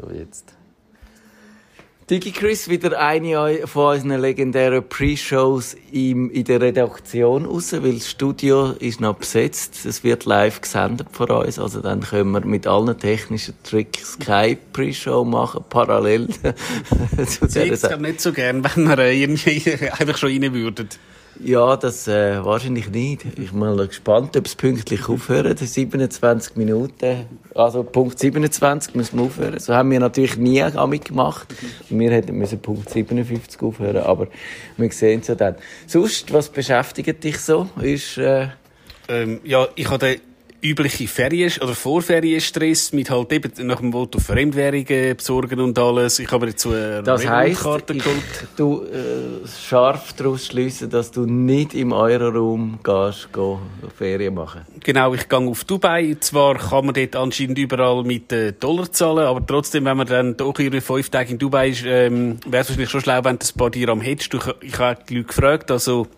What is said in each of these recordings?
So, jetzt. DigiChris, wieder eine von unseren legendären Pre-Shows in der Redaktion raus, weil das Studio ist noch besetzt. Es wird live gesendet von uns, also dann können wir mit allen technischen Tricks keine Pre-Show machen, parallel zu dieser Ich hätte nicht so gern, wenn wir irgendwie einfach schon rein würden. Ja, das äh, wahrscheinlich nicht. Ich bin mal gespannt, ob es pünktlich aufhören. 27 Minuten, also Punkt 27 müssen wir aufhören. So haben wir natürlich nie damit gemacht. Wir hätten müssen Punkt 57 aufhören, aber wir sehen es ja dann. Sonst, was beschäftigt dich so? Ist, äh ähm, ja, ich habe übliche Ferien- oder Vorferienstress mit halt eben nach dem Voto Fremdwährungen besorgen und alles. Ich habe jetzt so eine Das heisst, ich, du äh, scharf daraus schliessen, dass du nicht im Euroraum gehst, go Ferien machen. Genau, ich gehe auf Dubai. Zwar kann man dort anscheinend überall mit äh, Dollar zahlen, aber trotzdem, wenn man dann doch ihre fünf Tage in Dubai ist, ähm, wäre es wahrscheinlich schon schlau, wenn du ein paar Dirham hättest. Ich, ich habe die Leute gefragt, also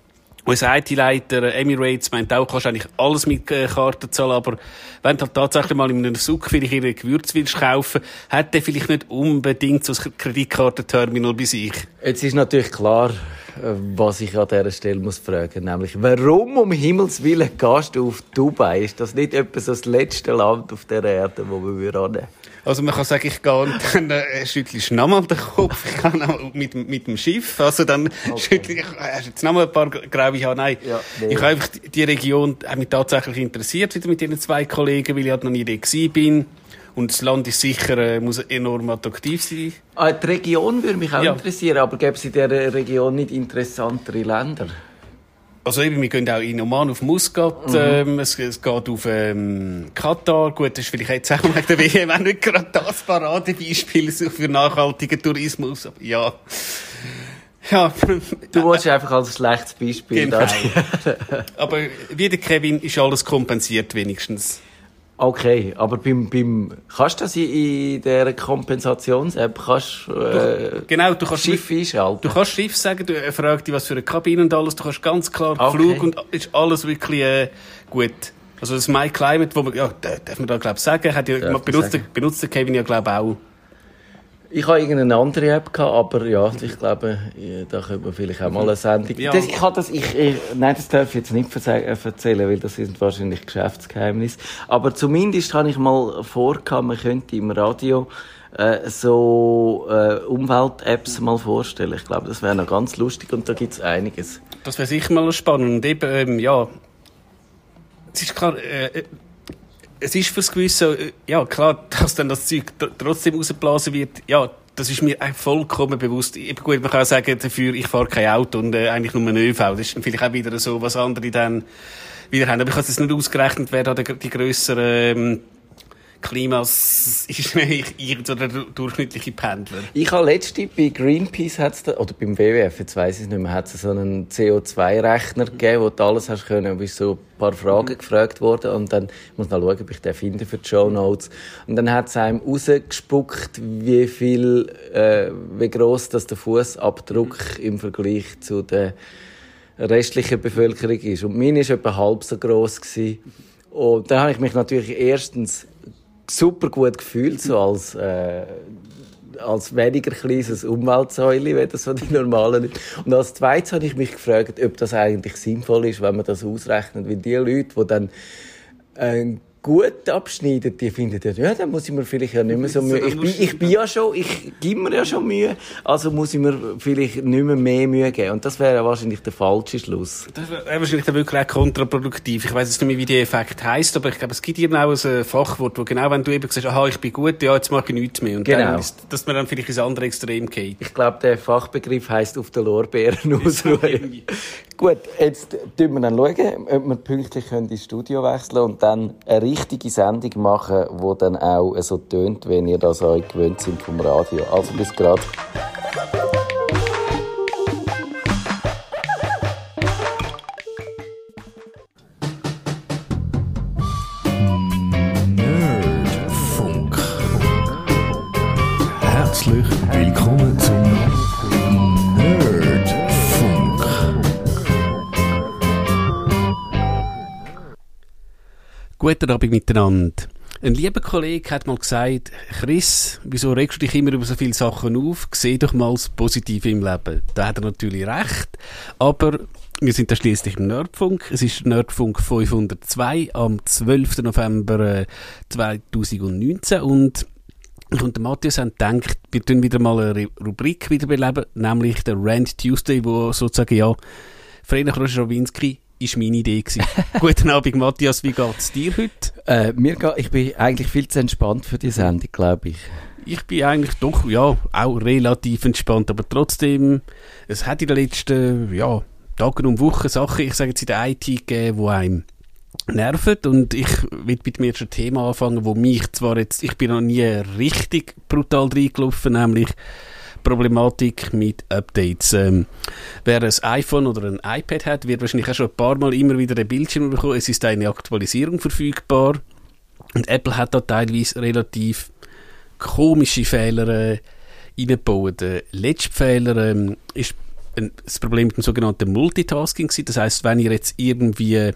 unser IT-Leiter Emirates meint auch, kannst eigentlich alles mit äh, Karten zahlen, aber wenn du halt tatsächlich mal in einem Suck vielleicht ihre Gewürze willst kaufen, hat der vielleicht nicht unbedingt so ein Kreditkartenterminal bei sich. Jetzt ist natürlich klar, äh, was ich an dieser Stelle muss fragen, nämlich, warum um Himmels Willen gehst du auf Dubai? Ist das nicht etwas das letzte Land auf der Erde, wo wir annehmen also man kann sagen, ich gehe und dann äh, schüttle ich nochmal den Kopf. Ich kann auch mit, mit dem Schiff. Also dann okay. schüttle ich, hast jetzt nochmal ein paar graue Haare? Nein. Ja, nee. Ich habe einfach die Region hat mich tatsächlich interessiert, wieder mit diesen zwei Kollegen, weil ich halt noch nie da bin. Und das Land ist sicher, äh, muss enorm attraktiv sein. Ah, die Region würde mich auch ja. interessieren, aber gäbe es in dieser Region nicht interessantere Länder? Also eben, wir gehen auch in Oman auf Muscat, mhm. ähm, es, es, geht auf ähm, Katar. Gut, das ist vielleicht jetzt auch nach der WM auch nicht gerade das Paradebeispiel für nachhaltigen Tourismus. Aber ja. Ja. Du willst einfach als schlechtes Beispiel. Genau. Aber wie der Kevin ist alles kompensiert wenigstens. Okay, aber beim, beim, kannst du das in, in dieser Kompensations-App, kannst, äh, genau, du kannst Schiff einschalten? Du kannst Schiff sagen, du äh, fragst dich, was für eine Kabine und alles, du kannst ganz klar okay. Flug und ist alles wirklich, äh, gut. Also das My Climate, wo man, ja, darf man da, glaub sagen, hat ja, benutzt, benutzt der Kevin ja, glaub auch. Ich habe irgendeine andere App gehabt, aber ja, ich glaube, da können wir vielleicht auch mal eine Sendung. Ja. Das, ich habe das, ich, ich, nein, das darf ich jetzt nicht erzählen, weil das sind wahrscheinlich Geschäftsgeheimnisse. Aber zumindest habe ich mal vorgehabt, man könnte im Radio äh, so äh, Umwelt-Apps mal vorstellen. Ich glaube, das wäre noch ganz lustig und da gibt es einiges. Das wäre sicher mal spannend. Und eben, ähm, ja, es ist klar, äh, es ist fürs Gewisse, äh, ja klar, dass dann das Zeug trotzdem rausgeblasen wird, ja, das ist mir vollkommen bewusst. Gut, man kann auch sagen, dafür, ich fahre kein Auto und äh, eigentlich nur ein ÖV. Das ist vielleicht auch wieder so, was andere dann wieder haben. Aber ich habe es nicht ausgerechnet, wer da die grösseren ähm, Klimas ist irgend der durchschnittliche Pendler. Ich habe letzte bei Greenpeace hat's da, oder beim WWF, jetzt weiss ich es nicht mehr, hat es so einen CO2-Rechner gegeben, wo du alles hast können, bist so ein paar Fragen gefragt worden und dann ich muss noch schauen, ob ich den finde für die Show Notes. Und dann hat es einem rausgespuckt, wie viel, äh, wie gross das der Fußabdruck im Vergleich zu der restlichen Bevölkerung ist. Und meine war etwa halb so gross gewesen. Und da habe ich mich natürlich erstens super gut gefühlt, so als, äh, als weniger kleines Umweltsäule, wenn das so die normalen Und als zweites habe ich mich gefragt, ob das eigentlich sinnvoll ist, wenn man das ausrechnet, weil die Leute, die dann äh, gut abschneiden, die finden ja, ja, dann muss ich mir vielleicht ja nicht mehr so Mühe. Ich bin, ich bin ja schon, ich gebe mir ja schon Mühe, also muss ich mir vielleicht nicht mehr mehr Mühe geben. Und das wäre wahrscheinlich der falsche Schluss. Das wäre wahrscheinlich dann wirklich auch kontraproduktiv. Ich weiß jetzt nicht mehr, wie der Effekt heisst, aber ich glaube, es gibt hier auch ein Fachwort, wo genau, wenn du eben sagst, aha, ich bin gut, ja, jetzt mache ich nichts mehr. Und genau. dann ist, dass man dann vielleicht ins andere Extrem geht. Ich glaube, der Fachbegriff heisst auf den Lorbeeren ausruhen. Gut, jetzt tun wir dann schauen, ob wir pünktlich ins Studio wechseln und dann eine richtige Sendung machen, die dann auch so tönt, wenn ihr das euch gewöhnt sind vom Radio. Also bis gerade. Guten Abend miteinander. Ein lieber Kollege hat mal gesagt, Chris, wieso regst du dich immer über so viele Sachen auf? Seh doch mal das Positive im Leben. Da hat er natürlich recht, aber wir sind da schließlich im Nerdfunk. Es ist Nerdfunk 502 am 12. November 2019 äh, und ich und der Matthias haben gedacht, wir tun wieder mal eine Rubrik wiederbeleben, nämlich der Rand Tuesday, wo sozusagen, ja, Freitag Roschawinski ist meine Idee gewesen. Guten Abend, Matthias, wie geht's dir heute? Äh, mir geht, ich bin eigentlich viel zu entspannt für die Sendung, glaube ich. Ich bin eigentlich doch, ja, auch relativ entspannt, aber trotzdem, es hat in den letzten, ja, Tagen und Wochen Sachen, ich sage jetzt in der IT gegeben, die einem nerven und ich will mit mir schon ein Thema anfangen, wo mich zwar jetzt, ich bin noch nie richtig brutal reingelaufen, nämlich Problematik mit Updates. Ähm, wer ein iPhone oder ein iPad hat, wird wahrscheinlich auch schon ein paar Mal immer wieder den Bildschirm bekommen. Es ist eine Aktualisierung verfügbar und Apple hat da teilweise relativ komische Fehler äh, eingebaut. Der letzte Fehler ähm, ist ein, das Problem mit dem sogenannten Multitasking. Das heißt, wenn ihr jetzt irgendwie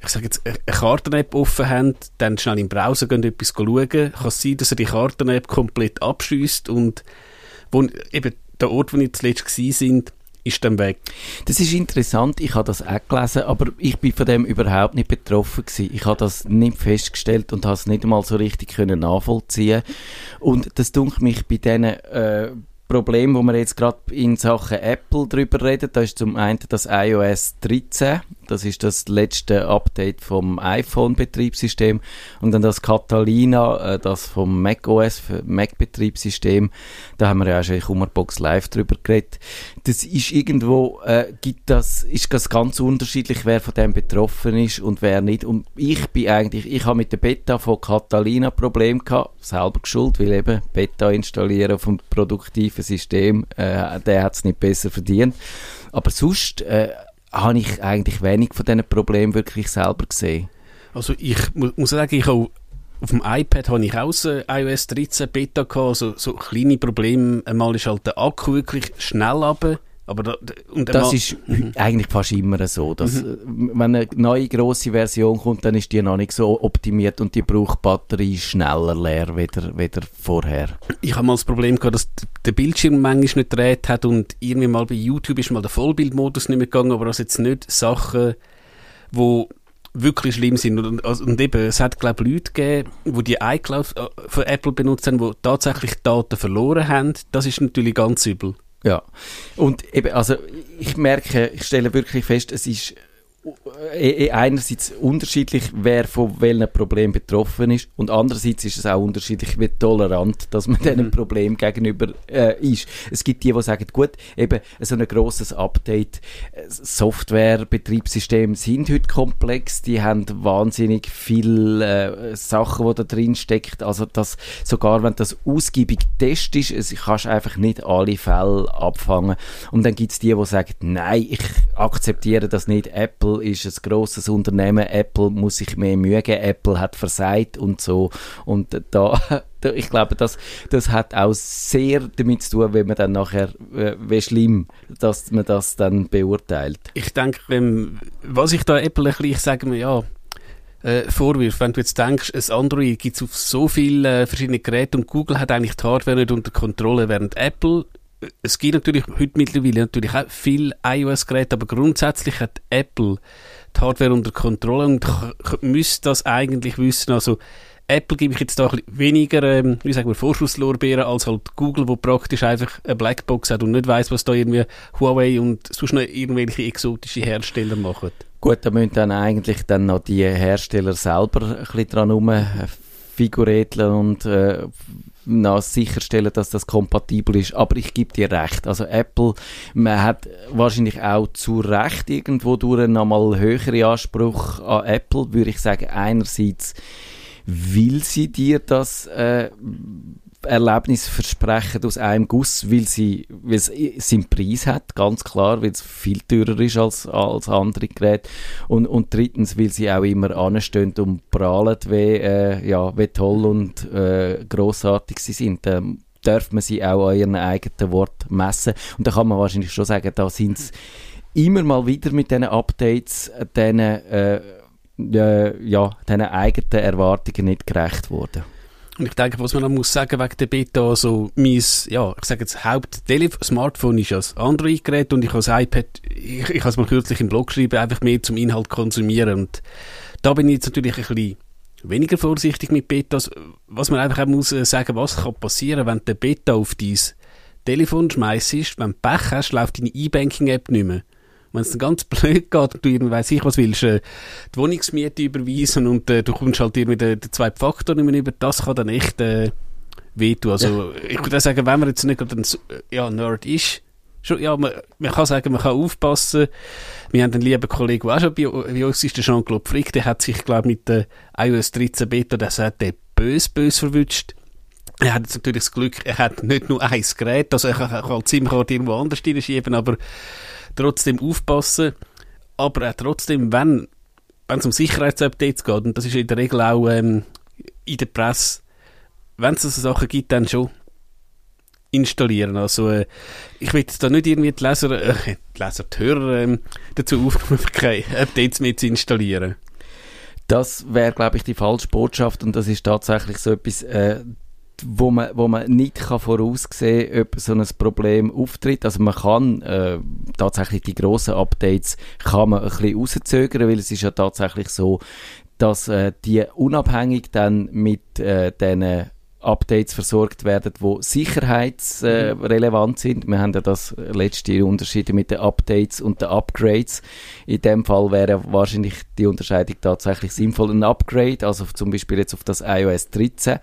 ich sage jetzt, eine Karten-App offen habt, dann schnell im Browser gehen, etwas schauen, kann es sein, dass ihr die Karten-App komplett abschießt und wo, eben der Ort, wo ihr zuletzt sind, ist dann weg. Das ist interessant, ich habe das auch gelesen, aber ich bin von dem überhaupt nicht betroffen gewesen. Ich habe das nicht festgestellt und habe es nicht einmal so richtig können nachvollziehen Und das dunkelt mich bei diesen äh, Problem, wo wir jetzt gerade in Sachen Apple drüber reden, da ist zum einen das iOS 13, das ist das letzte Update vom iPhone-Betriebssystem und dann das Catalina, äh, das vom macOS, Mac-Betriebssystem, da haben wir ja auch schon in Kummerbox Live drüber geredet. Das ist irgendwo, äh, gibt das, ist das ganz unterschiedlich, wer von dem betroffen ist und wer nicht. Und ich bin eigentlich, ich habe mit der Beta von Catalina Problem gehabt, selber geschuld, weil eben Beta installieren auf einem produktiven System, äh, der hat es nicht besser verdient. Aber sonst, äh, habe ich eigentlich wenig von diesen Problemen wirklich selber gesehen. Also ich mu muss sagen, ich habe auf dem iPad habe ich auch ein iOS 13 Beta gehabt, also so kleine Probleme. Einmal ist halt der Akku wirklich schnell runter aber da, und das ist mhm. eigentlich fast immer so, dass mhm. wenn eine neue große Version kommt, dann ist die noch nicht so optimiert und die braucht Batterie schneller leer wieder, wieder vorher. Ich habe mal das Problem gehabt, dass der Bildschirm manchmal nicht gedreht hat und irgendwie mal bei YouTube ist mal der Vollbildmodus nicht mehr gegangen, aber das jetzt nicht Sachen, wo wirklich schlimm sind. Und, also, und eben, es hat, glaube ich, Leute gegeben, die die iCloud äh, von Apple benutzt haben, die tatsächlich Daten verloren haben. Das ist natürlich ganz übel. Ja. Und eben, also ich merke, ich stelle wirklich fest, es ist einerseits unterschiedlich, wer von welchem Problem betroffen ist und andererseits ist es auch unterschiedlich, wie tolerant, dass man mhm. diesem Problem gegenüber äh, ist. Es gibt die, die sagen, gut, eben so ein grosses Update, äh, Software, Betriebssysteme sind heute komplex, die haben wahnsinnig viele äh, Sachen, die da drin steckt, also dass sogar wenn das ausgiebig Test ist, es kannst einfach nicht alle Fälle abfangen und dann gibt es die, die sagen, nein, ich akzeptiere das nicht, Apple Apple ist ein grosses Unternehmen, Apple muss sich mehr geben, Apple hat versagt und so. Und da, ich glaube, das, das hat auch sehr damit zu tun, wenn man dann nachher, äh, wie schlimm, dass man das dann beurteilt. Ich denke, was ich da Apple ein bisschen, ich sage mir, ja, äh, Vorwürfe. Wenn du jetzt denkst, ein Android gibt es auf so viele äh, verschiedene Geräte und Google hat eigentlich die Hardware nicht unter Kontrolle, während Apple es gibt natürlich heute mittlerweile natürlich auch viele iOS-Geräte, aber grundsätzlich hat Apple die Hardware unter Kontrolle und müsste das eigentlich wissen. Also Apple gebe ich jetzt da ein weniger, ähm, wie sagen wir, Vorschusslorbeeren als halt Google, wo praktisch einfach eine Blackbox hat und nicht weiß, was da irgendwie Huawei und sonst noch irgendwelche exotische Hersteller machen. Gut, da müssen dann eigentlich dann noch die Hersteller selber ein bisschen dran rumfiguräteln und äh, na, sicherstellen, dass das kompatibel ist. Aber ich gebe dir recht. Also Apple, man hat wahrscheinlich auch zu Recht irgendwo durch einen nochmal höheren Anspruch an Apple, würde ich sagen. Einerseits will sie dir das äh, Erlebnis versprechen aus einem Guss, weil sie, weil es seinen Preis hat, ganz klar, weil es viel teurer ist als, als andere Geräte. Und, und drittens, weil sie auch immer anstehen und prahlen, wie, äh, ja, wie toll und äh, grossartig sie sind. Ähm, darf man sie auch an ihren eigenen Wort messen. Und da kann man wahrscheinlich schon sagen, da sind es immer mal wieder mit diesen Updates, diesen, äh, äh, ja, diesen eigenen Erwartungen nicht gerecht worden. Und ich denke, was man noch muss sagen wegen der Beta, also mein, ja, ich sage jetzt Haupt-Smartphone ist das Android-Gerät und ich als iPad, ich, ich habe es mal kürzlich im Blog geschrieben, einfach mehr zum Inhalt konsumieren und da bin ich jetzt natürlich ein bisschen weniger vorsichtig mit Betas. Was man einfach auch muss äh, sagen, was kann passieren, wenn der Beta auf dein Telefon schmeißt, wenn du Pech hast, läuft deine E-Banking-App nicht mehr. Wenn es dann ganz blöd geht und du irgendwie, weiss ich was willst, äh, die Wohnungsmiete überweisen und äh, du kommst halt irgendwie den, den zwei Faktor nicht mehr über, das kann dann echt äh, wehtun. Also ja. ich würde sagen, wenn man jetzt nicht gerade ein ja, Nerd ist, schon, ja, man, man, kann sagen, man kann aufpassen. Wir haben einen lieben Kollegen, der auch schon bei, bei uns ist, der Jean-Claude Frick, der hat sich, glaube mit der iOS 13 Beta, der hat der bös, bös verwünscht. Er hat jetzt natürlich das Glück, er hat nicht nur ein Gerät, also er kann, er kann SIM-Karte irgendwo anders reinschieben, aber trotzdem aufpassen. Aber auch trotzdem, wenn es um Sicherheitsupdates geht, und das ist in der Regel auch ähm, in der Presse, wenn es so Sachen gibt, dann schon installieren. Also äh, ich will da nicht irgendwie die Leser, äh, die Leser, die Hörer ähm, dazu aufrufen, keine Updates mehr zu installieren. Das wäre, glaube ich, die falsche Botschaft und das ist tatsächlich so etwas, äh, wo man, wo man nicht kann voraussehen kann, ob so ein Problem auftritt. Also man kann äh, tatsächlich die grossen Updates kann man ein bisschen rauszögern, weil es ist ja tatsächlich so, dass äh, die unabhängig dann mit äh, diesen Updates versorgt werden, die sicherheitsrelevant äh, sind. Wir haben ja das letzte Unterschied mit den Updates und den Upgrades. In dem Fall wäre wahrscheinlich die Unterscheidung tatsächlich sinnvoll. Ein Upgrade, also zum Beispiel jetzt auf das iOS 13,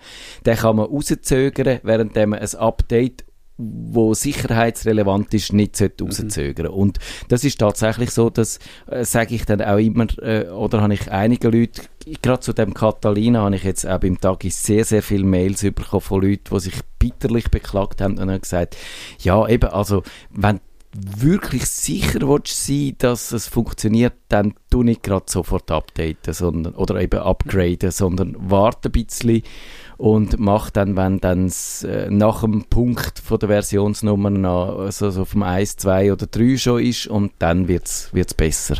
den kann man rauszögern, während man ein Update wo sicherheitsrelevant ist, nicht mhm. rauszögern. Mhm. Und das ist tatsächlich so, dass äh, sage ich dann auch immer, äh, oder habe ich einige Leute, gerade zu dem Catalina habe ich jetzt auch beim Tag sehr, sehr viele Mails bekommen von Leuten, die sich bitterlich beklagt haben und haben gesagt, ja eben, also wenn wirklich sicher willst sein, dass es funktioniert, dann tu nicht gerade sofort updaten, sondern, oder eben upgraden, sondern warte ein bisschen und macht dann, wenn dann äh, nach dem Punkt von der Versionsnummer noch, also so vom 1, 2 oder 3 schon ist und dann wird es besser.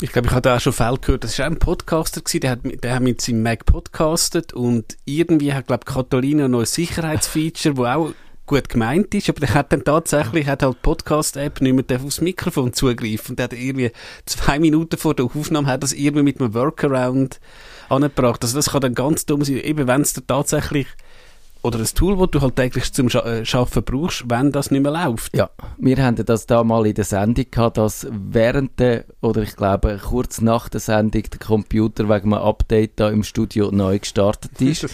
Ich glaube, ich habe da auch schon Fälle gehört. Das war auch ein Podcaster, gewesen, der, hat, der hat mit seinem Mac podcastet und irgendwie hat, glaube ich, Katharina ein neues Sicherheitsfeature, wo auch gut gemeint ist, aber der hat dann tatsächlich, hat halt Podcast-App nicht mehr aufs Mikrofon zugreifen. Der hat irgendwie zwei Minuten vor der Aufnahme hat das irgendwie mit einem Workaround angebracht. Also das kann dann ganz dumm sein, eben wenn es tatsächlich oder ein Tool, das du halt täglich zum äh, Schaffen brauchst, wenn das nicht mehr läuft. Ja, wir hatten das da mal in der Sendung gehabt, dass während der, oder ich glaube kurz nach der Sendung, der Computer wegen einem Update da im Studio neu gestartet ist.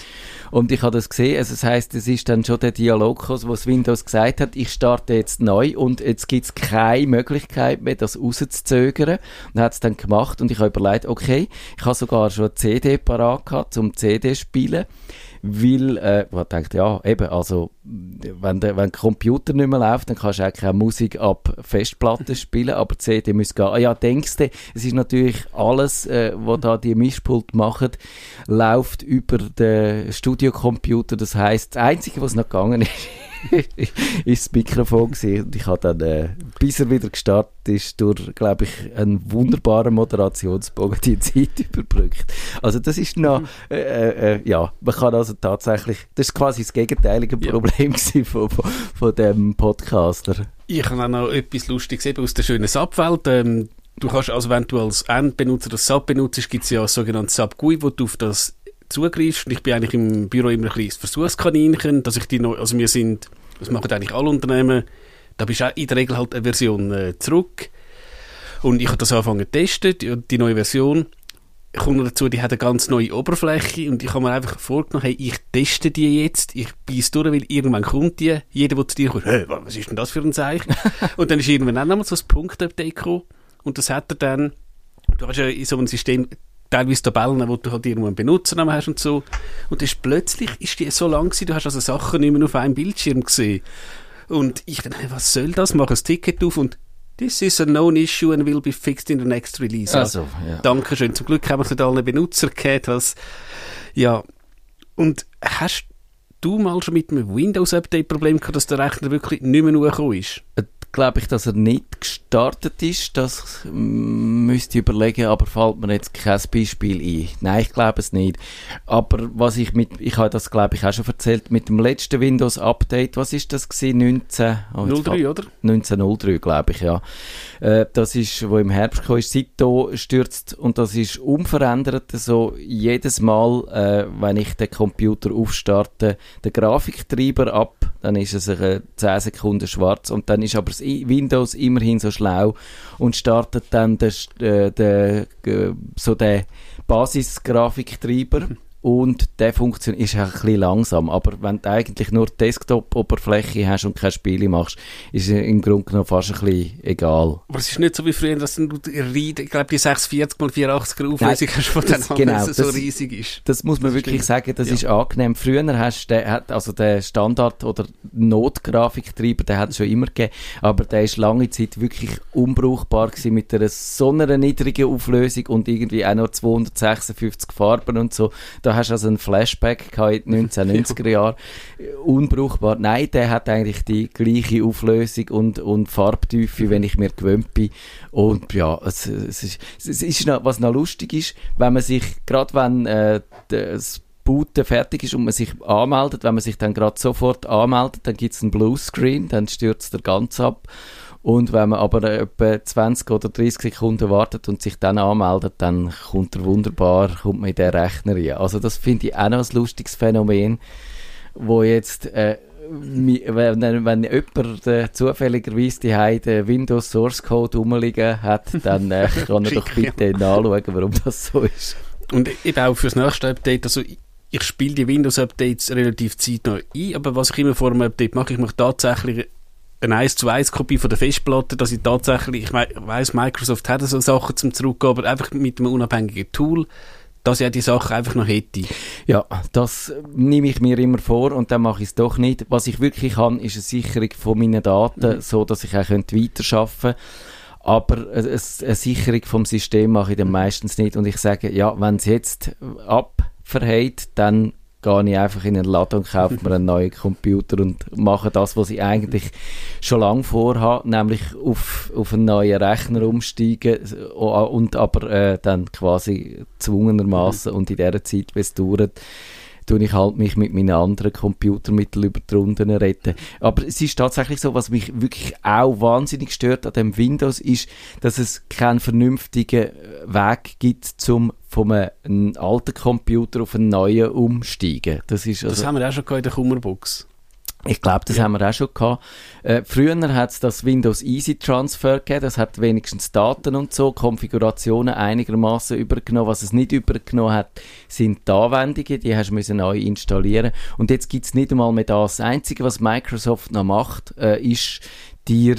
Und ich habe das gesehen, also das heisst, es ist dann schon der Dialog, wo das Windows gesagt hat, ich starte jetzt neu und jetzt gibt es keine Möglichkeit mehr, das rauszuzögern. Und hat es dann gemacht und ich habe überlegt, okay, ich habe sogar schon eine CD parat gehabt, zum CD spielen weil äh, man denkt, ja, eben, also wenn der, wenn der Computer nicht mehr läuft, dann kannst du auch keine Musik ab Festplatte spielen, aber die CD muss gehen. Ah ja, denkst du, es ist natürlich alles, äh, was da die Mischpult machen, läuft über den Studiocomputer. Das heißt, das Einzige, was noch gegangen ist, ist das Mikrofon und ich habe dann, äh, bis er wieder gestartet ist, durch, glaube ich, einen wunderbaren Moderationsbogen die Zeit überbrückt. Also das ist noch, äh, äh, äh, ja, man kann also tatsächlich, das ist quasi das gegenteilige Problem ja. von, von, von dem Podcaster. Ich habe auch noch etwas Lustiges eben aus der schönen Subwelt. Ähm, du kannst also, wenn du als Endbenutzer das Sub benutzt, gibt es ja ein sogenanntes Sub-GUI, wo du auf das zugreifst. Ich bin eigentlich im Büro immer ein kleines Versuchskaninchen, dass ich die neu, also wir sind, das machen eigentlich alle Unternehmen, da bist du auch in der Regel halt eine Version äh, zurück. Und ich habe das angefangen zu testen, die, die neue Version. Ich komme dazu, die hat eine ganz neue Oberfläche und ich habe mir einfach vorgenommen, hey, ich teste die jetzt, ich beiße durch, weil irgendwann kommt die, jeder, der zu dir kommt, hey, was ist denn das für ein Zeichen? und dann ist irgendwann auch nochmal so ein Punkt-Update gekommen und das hat er dann, du hast ja in so einem System teilweise Tabellen, wo du halt irgendwo einen Benutzernamen hast und so. Und ist plötzlich ist die so lang gewesen, du hast also Sachen nicht mehr auf einem Bildschirm gesehen. Und ich dann, was soll das? Mach ein Ticket auf und This is a known issue and will be fixed in the next release. Also, ja. Dankeschön. Zum Glück haben wir es nicht allen Benutzer gehabt. Was, ja. Und hast du mal schon mit einem Windows-Update Problem gehabt, dass der Rechner wirklich nicht mehr hochgekommen ist? Äh, Glaube ich, dass er nicht gestartet ist, das müsste ich überlegen, aber fällt mir jetzt kein Beispiel ein. Nein, ich glaube es nicht. Aber was ich mit, ich habe das glaube ich auch schon erzählt, mit dem letzten Windows Update, was ist das gewesen? 19, oh, 03, oder? 1903, glaube ich, ja. Äh, das ist, wo im Herbst kam, ist Sito stürzt und das ist unverändert so jedes Mal, äh, wenn ich den Computer aufstarte, den Grafiktreiber ab, dann ist es äh, 10 Sekunden schwarz und dann ist aber das Windows immerhin so schlau und startet dann den, äh, den, so den Basisgrafiktreiber und der Funktion ist ein bisschen langsam, aber wenn du eigentlich nur Desktop-Oberfläche hast und keine Spiele machst, ist es im Grunde genommen fast ein bisschen egal. Aber es ist nicht so wie früher, dass du ich glaube, die 640 x 84 Auflösung hast, von den genau, so riesig ist. Das muss man das wirklich stimmt. sagen, das ja. ist angenehm. Früher hast du, den, also der Standard- oder Notgrafiktreiber, den hat es schon immer gegeben, aber der ist lange Zeit wirklich unbrauchbar gewesen mit einer so einer niedrigen Auflösung und irgendwie auch noch 256 Farben und so. Da hast also einen Flashback in den 1990er Jahren. Unbrauchbar. Nein, der hat eigentlich die gleiche Auflösung und, und Farbtiefe, wenn ich mir gewöhnt bin. Und ja, es, es ist, es ist noch, was noch lustig ist, wenn man sich, gerade wenn äh, das Booten fertig ist und man sich anmeldet, wenn man sich dann gerade sofort anmeldet, dann gibt es einen Bluescreen, dann stürzt der ganz ab. Und wenn man aber etwa 20 oder 30 Sekunden wartet und sich dann anmeldet, dann kommt er wunderbar, kommt man in den Rechner rein. Also das finde ich auch noch ein lustiges Phänomen, wo jetzt, äh, wenn, wenn jemand äh, zufälligerweise die den Windows Source Code rumliegen hat, dann äh, kann er doch bitte nachschauen, warum das so ist. Und eben auch fürs nächste Update, also ich spiele die Windows-Updates relativ zeitnah ein, aber was ich immer vor einem Update mache, ich mache tatsächlich eine 1 zu 1 Kopie von der Festplatte, dass ich tatsächlich, ich weiss, Microsoft hat so Sachen zum Zurückgeben, aber einfach mit einem unabhängigen Tool, dass ich die Sachen einfach noch hätte. Ja, das nehme ich mir immer vor und dann mache ich es doch nicht. Was ich wirklich kann, ist eine Sicherung von meinen Daten, mhm. so dass ich auch weiterarbeiten könnte. Aber eine Sicherung vom System mache ich dann meistens nicht. Und ich sage, ja, wenn es jetzt abverhält, dann gehe ich einfach in einen Laden und kaufe mir einen neuen Computer und mache das, was ich eigentlich schon lange vorhabe, nämlich auf, auf einen neuen Rechner umsteigen und aber äh, dann quasi zwungenermaßen und in der Zeit, wie es dauert, tue ich halt mich mit meinen anderen Computermitteln über die Runden retten. Aber es ist tatsächlich so, was mich wirklich auch wahnsinnig stört an dem Windows, ist, dass es keinen vernünftigen Weg gibt, zum von einem alten Computer auf einen neuen umsteigen. Das, ist also, das haben wir auch schon in der Kummerbox. Ich glaube, das ja. haben wir auch schon gehabt. Äh, früher hat es das Windows Easy Transfer gegeben, das hat wenigstens Daten und so, Konfigurationen einigermaßen übergenommen. Was es nicht übergenommen hat, sind die Anwendungen, die hast du neu installieren Und jetzt gibt es nicht einmal mehr das. Das Einzige, was Microsoft noch macht, äh, ist dir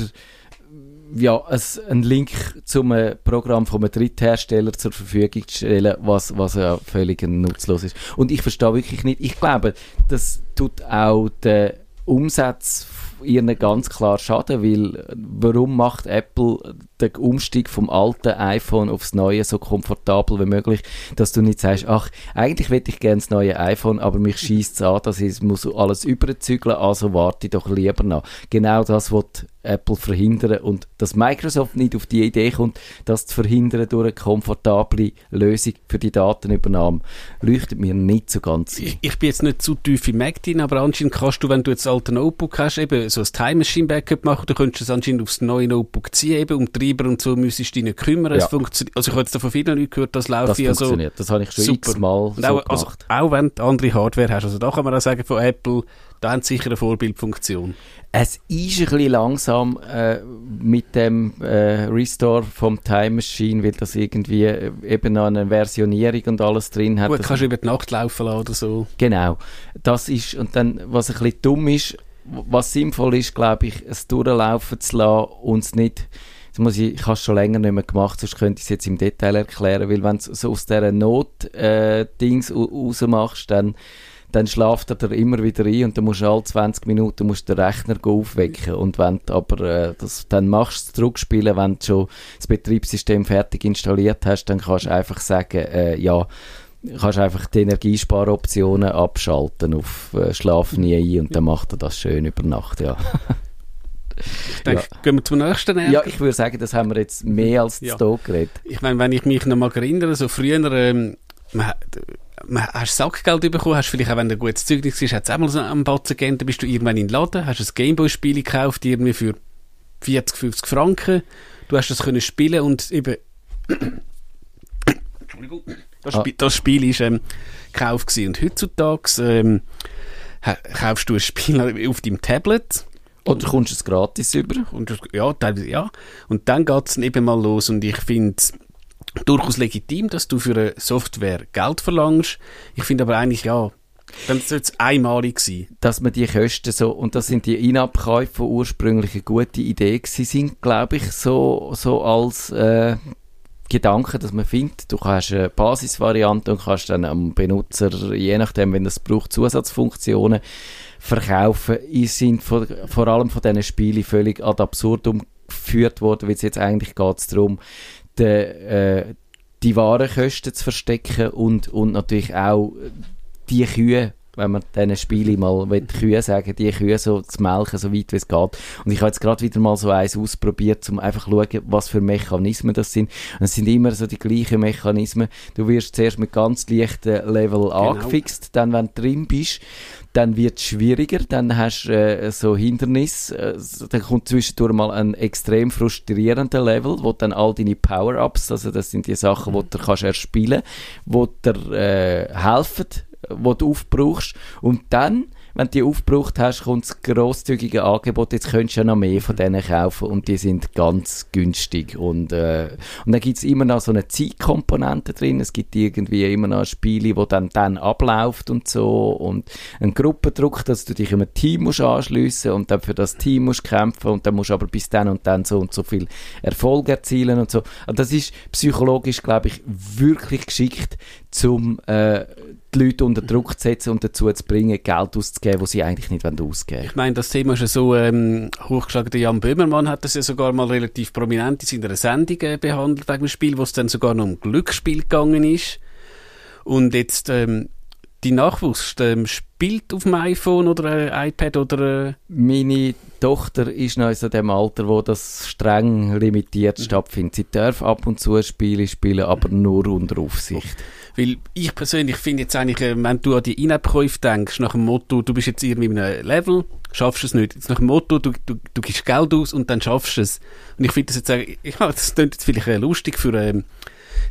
ja, einen Link zum äh, Programm von einem Dritthersteller zur Verfügung zu stellen, was, was ja völlig nutzlos ist. Und ich verstehe wirklich nicht, ich glaube, das tut auch der Umsatz ihnen ganz klar schaden, weil warum macht Apple den Umstieg vom alten iPhone aufs neue so komfortabel wie möglich, dass du nicht sagst, ach, eigentlich hätte ich gerne das neue iPhone, aber mich schießt es an, dass ich muss alles überzügeln, also warte doch lieber noch. Genau das wird Apple verhindern und dass Microsoft nicht auf die Idee kommt, das zu verhindern durch eine komfortable Lösung für die Datenübernahme, leuchtet mir nicht so ganz ich, ich, bin jetzt nicht zu tief im Mac drin, aber anscheinend kannst du, wenn du jetzt alte Notebook hast, eben so ein Time Machine Backup machen, du könntest es anscheinend aufs neue Notebook ziehen, eben um Treiber und so müsstest du dich nicht kümmern. Ja. Es funktioniert, also ich habe jetzt von vielen Leuten gehört, das läuft das ja so. Das habe ich schon x-mal so auch, also, auch wenn du andere Hardware hast, also da kann man auch sagen von Apple, da haben sie sicher eine Vorbildfunktion. Es ist ein bisschen langsam äh, mit dem äh, Restore vom Time Machine, weil das irgendwie äh, eben noch eine Versionierung und alles drin hat. Gut, kannst du über die Nacht laufen lassen oder so. Genau. Das ist, und dann, was ein bisschen dumm ist, was sinnvoll ist, glaube ich, es durchlaufen zu lassen und es nicht Jetzt muss ich, ich habe es schon länger nicht mehr gemacht, sonst könnte ich es jetzt im Detail erklären, weil wenn du so aus dieser Not-Dings äh, rausmachst, dann dann schlaft er immer wieder ein und dann musst du alle 20 Minuten musst den Rechner aufwecken. Und wenn du aber äh, das dann machst, das zurückspielen, wenn du schon das Betriebssystem fertig installiert hast, dann kannst du einfach sagen, äh, ja, kannst einfach die Energiesparoptionen abschalten auf äh, Schlaf nie ein und dann macht er das schön über Nacht, ja. Ich denke, ja. gehen wir zum nächsten Ärger. Ja, ich würde sagen, das haben wir jetzt mehr als ja. zu geredet. Ich meine, wenn ich mich noch mal erinnere, so früher, ähm, man, man, hast Sackgeld bekommen, hast vielleicht auch, wenn du ein gutes Zeugnis hast, es auch mal so einen Batzen gegeben, dann bist du irgendwann in den Laden, hast ein Gameboy-Spiel gekauft, irgendwie für 40, 50 Franken. Du hast das können spielen und eben Entschuldigung. Das, ah. Spiel, das Spiel ist ähm, gekauft gewesen. Und heutzutage ähm, kaufst du ein Spiel auf deinem Tablet. Oder kommst du es gratis über? Und, ja, teilweise ja. Und dann geht es eben mal los. Und ich finde es durchaus legitim, dass du für eine Software Geld verlangst. Ich finde aber eigentlich, ja, dann sollte es einmalig sein. Dass man die Kosten so, und das sind die In-Abkäufe, die ursprünglich eine gute Idee sind, glaube ich, so, so als äh, Gedanke, dass man findet, du hast eine Basisvariante und kannst dann am Benutzer, je nachdem, wenn es braucht, Zusatzfunktionen verkaufen. Sind vor, vor allem von diesen Spielen völlig ad absurdum geführt worden, weil es jetzt eigentlich geht es darum, die, äh, die Warenkosten zu verstecken und, und natürlich auch die Kühe wenn man diesen Spielen mal will, Kühe sagen, die Kühe so zu melken, so weit wie es geht. Und ich habe jetzt gerade wieder mal so eins ausprobiert, um einfach zu schauen, was für Mechanismen das sind. Und es sind immer so die gleichen Mechanismen. Du wirst zuerst mit ganz leichten Level genau. angefixt, dann wenn du drin bist, dann wird es schwieriger, dann hast du äh, so Hindernis, äh, dann kommt zwischendurch mal ein extrem frustrierender Level, wo dann all deine Power-Ups, also das sind die Sachen, die du kannst erspielen, wo dir äh, helfen, wo du aufbrauchst. Und dann, wenn du die aufgebraucht hast, kommt das grosszügige Angebot. Jetzt könntest du ja noch mehr von denen kaufen und die sind ganz günstig. Und, äh, und dann gibt es immer noch so eine Zeitkomponente drin. Es gibt irgendwie immer noch Spiele, wo dann, dann abläuft und so. Und ein Gruppendruck, dass du dich in ein Team musst anschliessen und dann für das Team musst kämpfen und dann musst du aber bis dann und dann so und so viel Erfolg erzielen und so. Und das ist psychologisch, glaube ich, wirklich geschickt, zum äh, die Leute unter Druck zu setzen und dazu zu bringen, Geld auszugeben, das sie eigentlich nicht ausgeben wollen. Ich meine, das Thema ist ja so ähm, hochgeschlagen. Der Jan Böhmermann hat das ja sogar mal relativ prominent in seiner Sendung äh, behandelt wegen dem Spiel, wo es dann sogar noch um Glücksspiel gegangen ist. Und jetzt ähm, die Nachwuchs ähm, spielt auf dem iPhone oder äh, iPad oder... Äh Meine Tochter ist noch in dem Alter, wo das streng limitiert mhm. stattfindet. Sie darf ab und zu Spiele spielen, aber nur unter Aufsicht. Weil ich persönlich finde jetzt eigentlich, äh, wenn du an die In-App-Käufe denkst, nach dem Motto, du bist jetzt irgendwie in einem Level, schaffst es nicht. Jetzt nach dem Motto, du, du, du gibst Geld aus und dann schaffst du es. Und ich finde das jetzt, ich, das klingt jetzt vielleicht lustig für, ähm,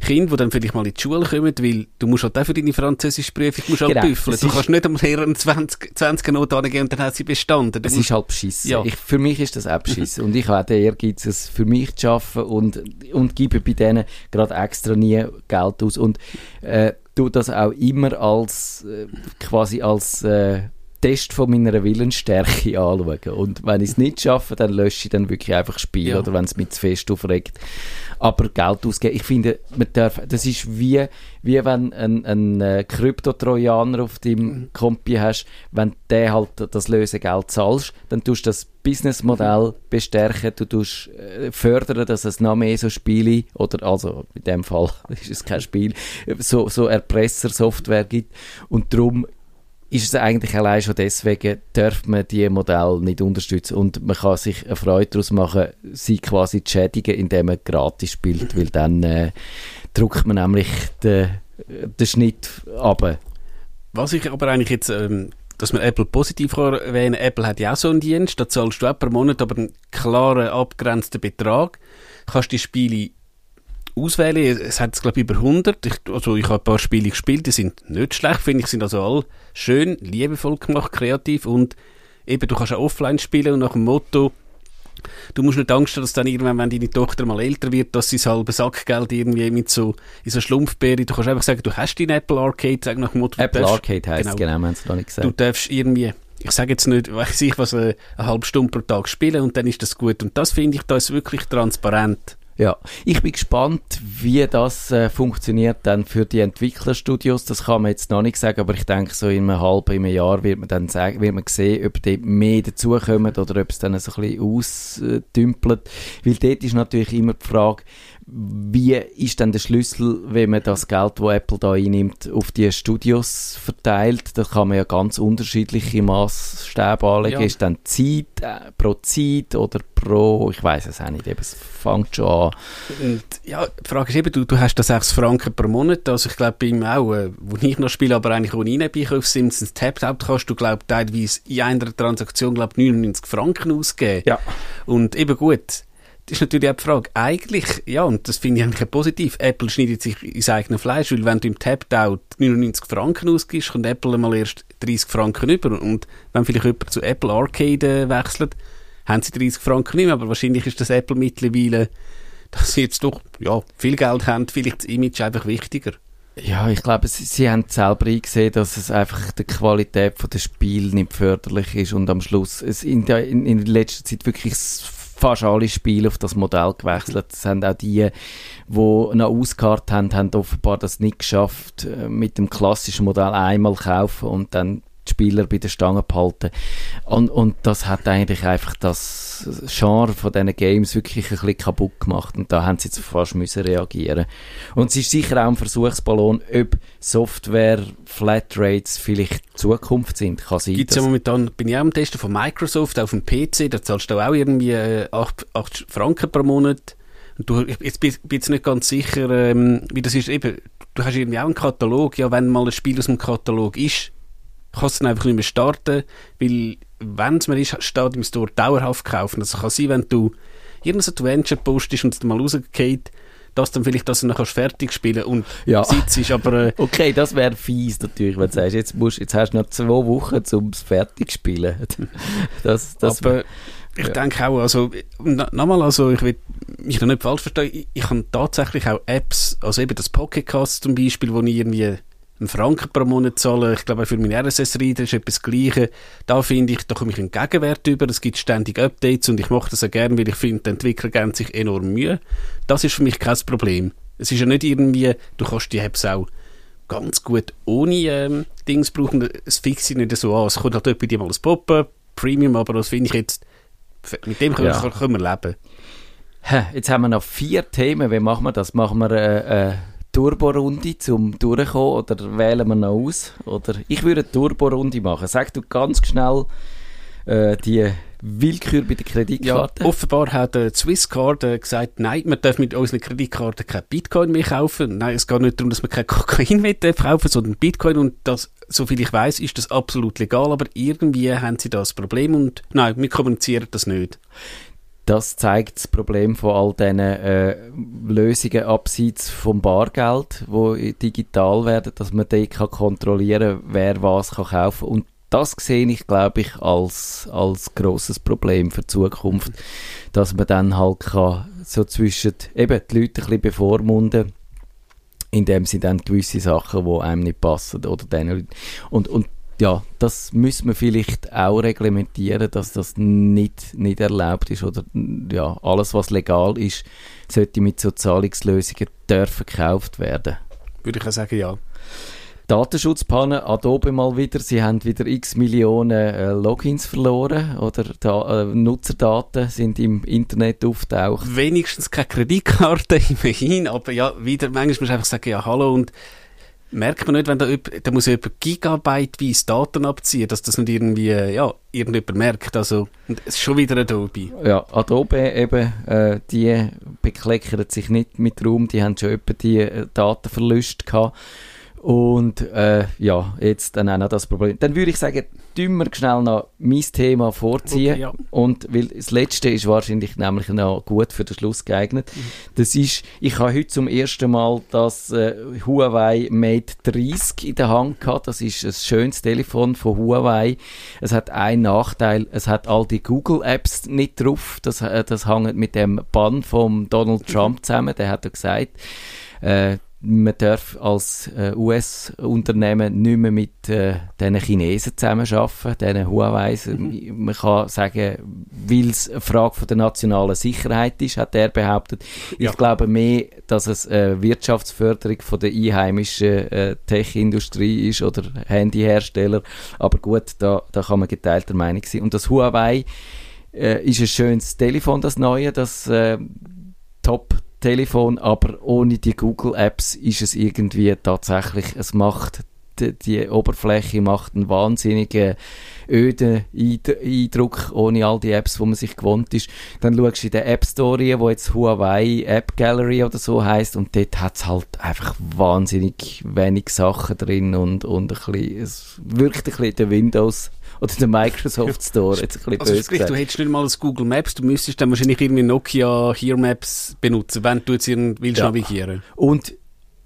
Kinder, die dann vielleicht mal in die Schule kommen, weil du musst halt auch für deine Französischprüfung musst halt genau, büffeln. Du kannst nicht am Lehrer 20, 20 Noten angeben und dann hat sie bestanden. es ist halt beschissen. Ja. Ich, für mich ist das auch beschissen. und ich habe den Ehrgeiz, es für mich zu schaffen und, und gebe bei denen gerade extra nie Geld aus. Und äh, tu das auch immer als äh, quasi als äh, Test von meiner Willensstärke anschauen. Und wenn ich es nicht schaffe, dann lösche ich dann wirklich einfach Spiel ja. oder wenn es mich zu fest aufregt. Aber Geld ausgeben, ich finde, man darf, das ist wie, wie wenn ein, ein äh, Krypto-Trojaner auf deinem mhm. Kompi hast, wenn der halt das Lösegeld zahlst, dann tust du das Businessmodell bestärken, du tust äh, fördern, dass es noch mehr so Spiele, oder also in dem Fall ist es kein Spiel, so, so Erpresser-Software gibt und darum ist es eigentlich allein schon deswegen, darf man diese Modelle nicht unterstützen und man kann sich eine Freude daraus machen, sie quasi zu schädigen, indem man gratis spielt, weil dann äh, drückt man nämlich den, den Schnitt ab. Was ich aber eigentlich jetzt, ähm, dass man Apple positiv erwähnen Apple hat ja auch so einen Dienst, da zahlst du auch pro Monat aber einen klaren, abgrenzten Betrag, kannst die Spiele auswählen. Es hat, glaube ich, über 100. Ich, also ich habe ein paar Spiele gespielt, die sind nicht schlecht, finde ich, sind also alle schön, liebevoll gemacht, kreativ und eben, du kannst auch offline spielen und nach dem Motto, du musst nicht Angst haben, dass dann irgendwann, wenn deine Tochter mal älter wird, dass sie das halbe Sackgeld irgendwie mit so, in so Schlumpfbeere, du kannst einfach sagen, du hast deinen Apple Arcade, sag nach dem Motto. Apple darfst, Arcade heisst genau, genau, haben sie noch nicht gesagt. Du darfst irgendwie ich sage jetzt nicht, weiß ich was, eine, eine halbe Stunde pro Tag spielen und dann ist das gut. Und das finde ich, da ist wirklich transparent. Ja, ich bin gespannt, wie das äh, funktioniert dann für die Entwicklerstudios. Das kann man jetzt noch nicht sagen, aber ich denke, so in einem halben, in einem Jahr wird man dann sagen, wird man sehen, ob die mehr dazukommen oder ob es dann so ein bisschen ausdümpelt. Weil dort ist natürlich immer die Frage, wie ist denn der Schlüssel, wenn man das Geld, das Apple da einnimmt, auf die Studios verteilt? Da kann man ja ganz unterschiedliche Maßstäbe anlegen. Ja. Ist dann Zeit äh, pro Zeit oder pro, ich weiß es auch nicht, eben, es fängt schon an. Und, ja, die Frage ist eben, du, du hast da 6 Franken pro Monat, also ich glaube bei ihm auch, äh, wo ich noch spiele, aber eigentlich ohne rein auf Simpsons Tapped Out kannst du, glaube teilweise in einer Transaktion, glaube 99 Franken ausgeben. Ja. Und eben gut, das ist natürlich auch die Frage. Eigentlich, ja, und das finde ich eigentlich positiv. Apple schneidet sich ins eigene Fleisch, weil wenn du im Tapped-Out 99 Franken ausgibst, kommt Apple mal erst 30 Franken über. Und wenn vielleicht jemand zu Apple Arcade äh, wechselt, haben sie 30 Franken nicht mehr. Aber wahrscheinlich ist das Apple mittlerweile, dass sie jetzt doch, ja, viel Geld haben, vielleicht das Image einfach wichtiger. Ja, ich glaube, sie, sie haben selber eingesehen, dass es einfach der Qualität des Spiels nicht förderlich ist und am Schluss es in, der, in, in letzter Zeit wirklich fast alle Spiele auf das Modell gewechselt. Das haben auch die, die noch ausgekartet haben, haben offenbar das nicht geschafft, äh, mit dem klassischen Modell einmal kaufen und dann die Spieler bei der Stange behalten. Und, und das hat eigentlich einfach das Genre von diesen Games wirklich ein bisschen kaputt gemacht. Und da haben sie jetzt fast müssen reagieren. Und es ist sicher auch ein Versuchsballon, ob Software, Flatrates vielleicht Zukunft sind. Kann sein, Gibt's ja momentan, bin ich auch am Testen von Microsoft auf dem PC, da zahlst du auch irgendwie 8, äh, 8 Franken pro Monat. Und du, jetzt bin ich nicht ganz sicher, ähm, wie das ist. Eben, du hast irgendwie auch einen Katalog. Ja, wenn mal ein Spiel aus dem Katalog ist, kannst du dann einfach nicht mehr starten, weil wenn es mir ist, steht im Store dauerhaft kaufen. Das kann sein, wenn du irgendein Adventure postest und es mal rausgeht, dass dann vielleicht das noch fertig spielen und ja. sitzt aber äh, okay das wäre fies natürlich wenn du sagst jetzt musst jetzt hast du noch zwei Wochen zum fertig spielen das, das aber ich ja. denke auch also nochmal also ich will mich noch nicht falsch verstehen ich, ich habe tatsächlich auch Apps also eben das Pocket Cast zum Beispiel wo ich irgendwie einen Franken pro Monat zahlen. Ich glaube, für meinen RSS-Reader ist etwas Gleiches. Da finde ich, da komme ich einen Gegenwert über. Es gibt ständig Updates und ich mache das auch gerne, weil ich finde, die Entwickler geben sich enorm Mühe. Das ist für mich kein Problem. Es ist ja nicht irgendwie, du kannst die Apps auch ganz gut ohne ähm, Dings brauchen. Es fixt sich nicht so an. Es kommt halt bei dir mal ein Pop-up, Premium, aber das finde ich jetzt, mit dem können, ja. können wir leben. Jetzt haben wir noch vier Themen. Wie machen wir das? Machen wir äh, äh Turbo-Runde zum Durchkommen oder wählen wir noch aus? Oder ich würde eine Turbo-Runde machen. Sag du ganz schnell äh, die Willkür bei der Kreditkarte. Ja, offenbar hat äh, Swisscard äh, gesagt, nein, man darf mit unseren Kreditkarten kein Bitcoin mehr kaufen. Nein, es geht nicht darum, dass man kein Kokain mehr kaufen sondern Bitcoin. Und das, soviel ich weiß, ist das absolut legal. Aber irgendwie haben sie das Problem und nein, wir kommunizieren das nicht das zeigt das Problem von all diesen äh, Lösungen abseits vom Bargeld, wo digital werden, dass man dort kann kontrollieren kann, wer was kann kaufen. Und das sehe ich, glaube ich, als, als grosses Problem für die Zukunft, dass man dann halt kann, so zwischen eben die Leute ein bisschen bevormunden indem sie dann gewisse Sachen, die einem nicht passen, oder denen, und, und ja, das müssen wir vielleicht auch reglementieren, dass das nicht, nicht erlaubt ist oder ja, alles, was legal ist, sollte mit so Zahlungslösungen dürfen gekauft werden. Würde ich auch sagen, ja. Datenschutzpanne, Adobe mal wieder, sie haben wieder x Millionen äh, Logins verloren oder da, äh, Nutzerdaten sind im Internet auftaucht. Wenigstens keine Kreditkarte immerhin, aber ja, wieder, manchmal muss man einfach sagen, ja hallo und merkt man nicht, wenn da, da muss jemand gigabyteweise Daten abziehen, dass das nicht irgendwie, ja, irgendjemand merkt. Also, es ist schon wieder Adobe. Ja, Adobe eben, äh, die bekleckern sich nicht mit Raum, die haben schon etwa die äh, Datenverluste gehabt. Und äh, ja, jetzt dann auch noch das Problem. Dann würde ich sagen, wir schnell noch mein Thema vorziehen. Okay, ja. Und weil das letzte ist wahrscheinlich nämlich noch gut für den Schluss geeignet. Mhm. Das ist, ich habe heute zum ersten Mal das äh, Huawei Mate 30 in der Hand gehabt. Das ist ein schönes Telefon von Huawei. Es hat einen Nachteil, es hat all die Google Apps nicht drauf. Das, äh, das hängt mit dem Bann von Donald Trump zusammen. Der hat ja gesagt, äh, man darf als äh, US-Unternehmen nicht mehr mit äh, den Chinesen zusammenarbeiten, diesen Huawei. Mhm. Man kann sagen, weil es eine Frage von der nationalen Sicherheit ist, hat er behauptet. Ja. Ich glaube mehr, dass es eine Wirtschaftsförderung von der einheimischen äh, Tech-Industrie ist oder Handyhersteller. Aber gut, da, da kann man geteilter Meinung sein. Und das Huawei äh, ist ein schönes Telefon, das neue, das äh, Top Telefon, aber ohne die Google Apps ist es irgendwie tatsächlich, es macht die, die Oberfläche macht einen wahnsinnigen öden Eindruck ohne all die Apps, wo man sich gewohnt ist. Dann schaust du in der App Story, wo jetzt Huawei App Gallery oder so heißt und dort hat es halt einfach wahnsinnig wenig Sachen drin und, und ein bisschen, es wirkt ein bisschen der Windows oder der Microsoft Store. Jetzt ein bisschen also böse du hättest nicht mal das Google Maps, du müsstest dann wahrscheinlich irgendwie Nokia Here Maps benutzen, wenn du jetzt willst ja. navigieren. Und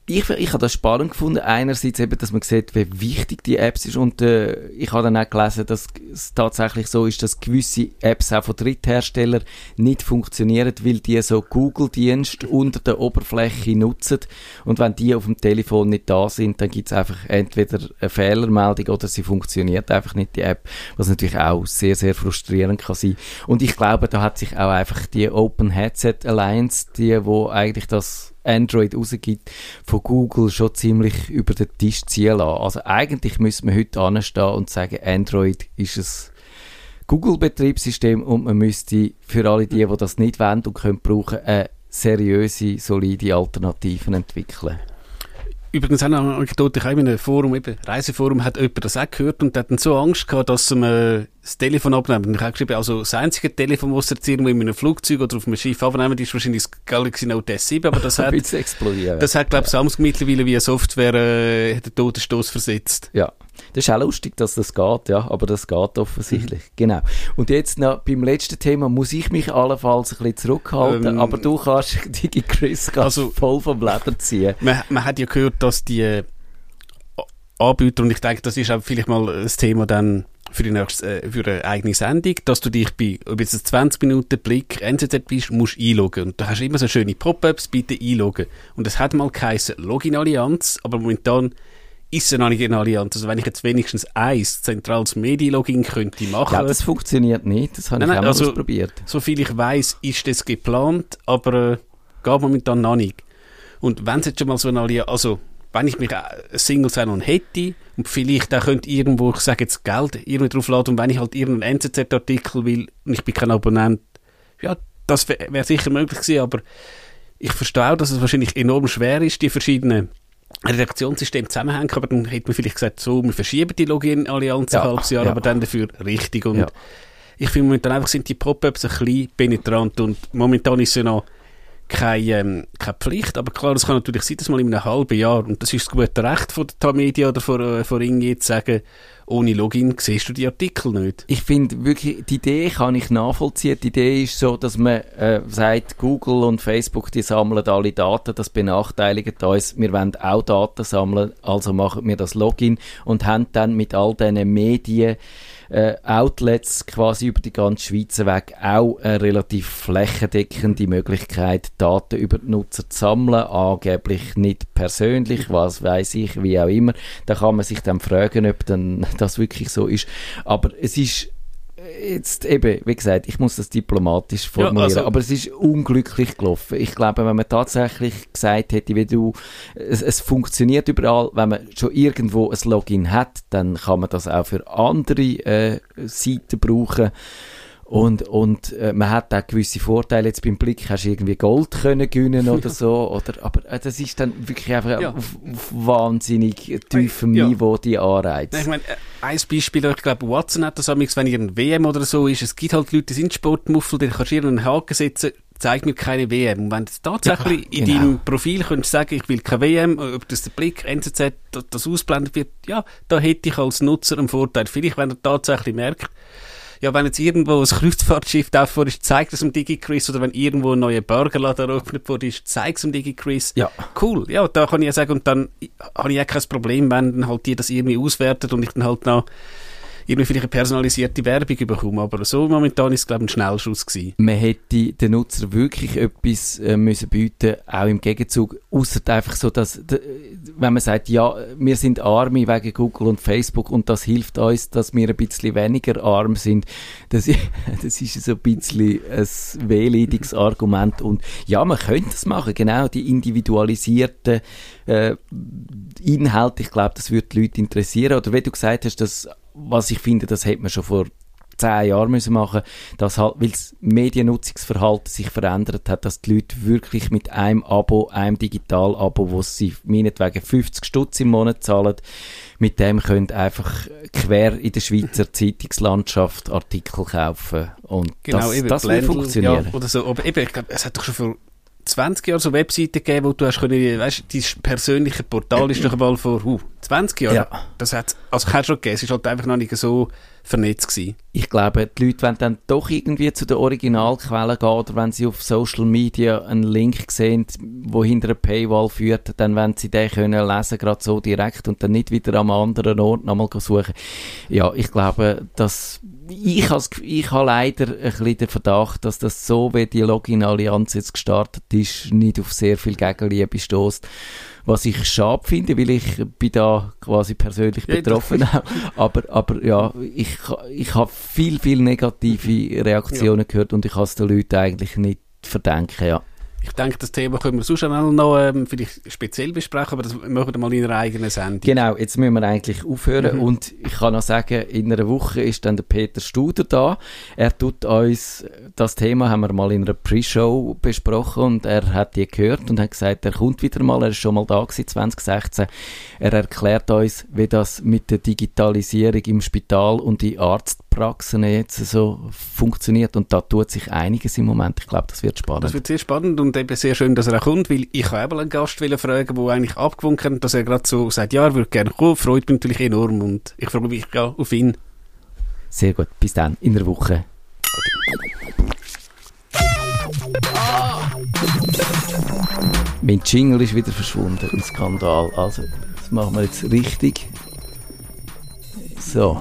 ich, ich habe das spannend gefunden. Einerseits eben, dass man sieht, wie wichtig die Apps ist und äh, ich habe dann auch gelesen, dass es tatsächlich so ist, dass gewisse Apps auch von Drittherstellern nicht funktionieren, weil die so Google-Dienst unter der Oberfläche nutzen und wenn die auf dem Telefon nicht da sind, dann gibt es einfach entweder eine Fehlermeldung oder sie funktioniert einfach nicht, die App, was natürlich auch sehr, sehr frustrierend kann sein. Und ich glaube, da hat sich auch einfach die Open Headset Alliance, die wo eigentlich das Android rausgibt, von Google schon ziemlich über den Tisch ziehen lassen. Also eigentlich müssen wir heute anstehen und sagen, Android ist ein Google-Betriebssystem und man müsste für alle die, die das nicht wollen und können brauchen, eine seriöse, solide Alternativen entwickeln. Übrigens auch eine Anekdote, ich habe in einem Forum, eben, Reiseforum, hat jemand das auch gehört und hat dann so Angst gehabt, dass er das Telefon abnehmen. Und ich habe geschrieben, also das einzige Telefon, das irgendwo in einem Flugzeug oder auf einem Schiff abnehmen, ist wahrscheinlich das Galaxy Note S7, aber das hat, das hat, glaube ich, ja. Samsung mittlerweile via Software äh, den Totenstoß versetzt. Ja. Das ist auch lustig, dass das geht, ja, aber das geht offensichtlich. Mhm. Genau. Und jetzt noch beim letzten Thema muss ich mich allenfalls ein bisschen zurückhalten, ähm, aber du kannst Digi Chris also, voll vom Leder ziehen. Man, man hat ja gehört, dass die Anbieter, und ich denke, das ist auch vielleicht mal das Thema dann für, die nächste, äh, für eine eigene Sendung, dass du dich bei, ob jetzt 20 Minuten Blick NZZ bist, musst einloggen. Und da hast du immer so schöne Pop-ups, bitte einloggen. Und es hat mal geheißen Login-Allianz, aber momentan ist es noch nicht eine Allianz. Also wenn ich jetzt wenigstens eins zentrales Medi-Login könnte machen. Ja, das funktioniert nicht. Das habe nein, ich nein, auch also, ausprobiert. Soviel ich weiß, ist das geplant, aber äh, geht momentan noch nicht. Und wenn es jetzt schon mal so eine Allianz, also wenn ich mich Single sein hätte und vielleicht auch könnte irgendwo, ich sage jetzt Geld irgendwie draufladen und wenn ich halt irgendeinen NZZ-Artikel will und ich bin kein Abonnent, ja, das wäre wär sicher möglich gewesen, aber ich verstehe auch, dass es wahrscheinlich enorm schwer ist, die verschiedenen Redaktionssysteme zusammenhängen, aber dann hätte man vielleicht gesagt, so, wir verschieben die Login-Allianz ja, ein halbes Jahr, ja. aber dann dafür richtig und ja. ich finde momentan einfach sind die Pop-Ups ein bisschen penetrant und momentan ist es ja noch keine, ähm, keine Pflicht, aber klar, das kann natürlich sein, dass mal in einem halben Jahr, und das ist das gute Recht von der Tamedia oder von, äh, von Inge zu sagen, ohne Login siehst du die Artikel nicht. Ich finde wirklich, die Idee kann ich nachvollziehen. Die Idee ist so, dass man äh, sagt, Google und Facebook, die sammeln alle Daten, das benachteiligt uns. Wir wollen auch Daten sammeln, also machen wir das Login und haben dann mit all diesen Medien äh, Outlets quasi über die ganze Schweiz weg auch eine relativ flächendeckende Möglichkeit, Daten über die Nutzer zu sammeln, angeblich nicht persönlich, was weiß ich, wie auch immer. Da kann man sich dann fragen, ob dann das wirklich so ist. Aber es ist jetzt eben, wie gesagt, ich muss das diplomatisch formulieren, ja, also, aber es ist unglücklich gelaufen. Ich glaube, wenn man tatsächlich gesagt hätte, wie du, es, es, funktioniert überall, wenn man schon irgendwo ein Login hat, dann kann man das auch für andere äh, Seiten brauchen. Und, und äh, man hat auch gewisse Vorteile. Jetzt beim Blick hast du irgendwie Gold können gewinnen oder so. Oder, aber äh, das ist dann wirklich einfach ja. auf, auf wahnsinnig tiefem ja. Niveau die Anreize. Ich meine, äh, ein Beispiel, ich glaube, Watson hat das amigs, wenn ihr ein WM oder so ist. Es gibt halt Leute, die sind Sportmuffel, die kannst du einen Haken setzen, zeigt mir keine WM. Und wenn du tatsächlich ja, genau. in deinem Profil könntest sagen, ich will keine WM, ob das der Blick, NZZ, das ausblendet wird, ja, da hätte ich als Nutzer einen Vorteil. Vielleicht, wenn er tatsächlich merkt, ja, wenn jetzt irgendwo ein Kreuzfahrtschiff davor ist, zeigt es dem DigiChris, oder wenn irgendwo ein neuer Burgerladen eröffnet wurde, ist, zeigt es dem DigiChris. Ja. Cool, ja, da kann ich ja sagen, und dann habe ich auch kein Problem, wenn dann halt die das irgendwie auswertet und ich dann halt noch irgendwie vielleicht eine personalisierte Werbung bekommen. Aber so momentan ist es, glaube ich, ein Schnellschuss gewesen. Man hätte den Nutzer wirklich etwas äh, müssen bieten, auch im Gegenzug, außer einfach so, dass, wenn man sagt, ja, wir sind arme wegen Google und Facebook und das hilft uns, dass wir ein bisschen weniger arm sind, das, das ist so ein bisschen ein wehleidiges Argument und ja, man könnte das machen, genau, die individualisierten äh, Inhalte, ich glaube, das würde die Leute interessieren oder wie du gesagt hast, dass was ich finde, das hätte man schon vor zehn Jahren müssen machen dass halt, weil das Mediennutzungsverhalten sich verändert hat, dass die Leute wirklich mit einem Abo, einem Digital-Abo, wo sie meinetwegen 50 Stutz im Monat zahlen, mit dem können einfach quer in der Schweizer Zeitungslandschaft Artikel kaufen und genau, das, eben das Blendl, funktionieren. Ja, oder so. Aber eben, ich glaube, es hat doch schon vor 20 Jahren so Webseiten gegeben, wo du hast können, weißt, dein persönliche Portal ist doch einmal vor uh, 20 Jahren. Ja. Das hat also es schon gegeben. Es ist halt einfach noch nicht so vernetzt gewesen. ich glaube, die Leute wollen dann doch irgendwie zu der Originalquelle gehen oder wenn sie auf Social Media einen Link sehen, wo hinter einer Paywall führt, dann wollen sie den können lesen, gerade so direkt und dann nicht wieder am anderen Ort nochmal suchen. Ja, ich glaube, dass ich, als, ich habe leider ein bisschen den Verdacht, dass das so, wie die Login-Allianz jetzt gestartet ist, nicht auf sehr viel Gegenliebe stößt. Was ich schade finde, weil ich bin da quasi persönlich Ja, betroffen auch. Aber, aber ja, ich, ich habe viel, viel negative Reaktionen gehört und ich kann es den Leuten eigentlich nicht verdenken, ja. Ich denke, das Thema können wir sonst auch noch ähm, vielleicht speziell besprechen, aber das machen wir mal in einer eigenen Sendung. Genau, jetzt müssen wir eigentlich aufhören Mhm. und ich kann noch sagen, in einer Woche ist dann der Peter Studer da. Er tut uns, das Thema haben wir mal in einer Pre-Show besprochen und er hat die gehört und hat gesagt, er kommt wieder mal, er ist schon mal da gewesen, 2016. Er erklärt uns, wie das mit der Digitalisierung im Spital und in Arztpraxen jetzt so funktioniert und da tut sich einiges im Moment. Ich glaube, das wird spannend. Das wird sehr spannend und eben sehr schön, dass er auch kommt, weil ich habe eben einen Gast fragen, der eigentlich abgewunken hat, dass er gerade so sagt, ja, er würde gerne kommen, freut mich natürlich enorm und ich freue mich ja auf ihn. Sehr gut, bis dann, in einer Woche. Mein Jingle ist wieder verschwunden, ein Skandal. Also, das machen wir jetzt richtig. So.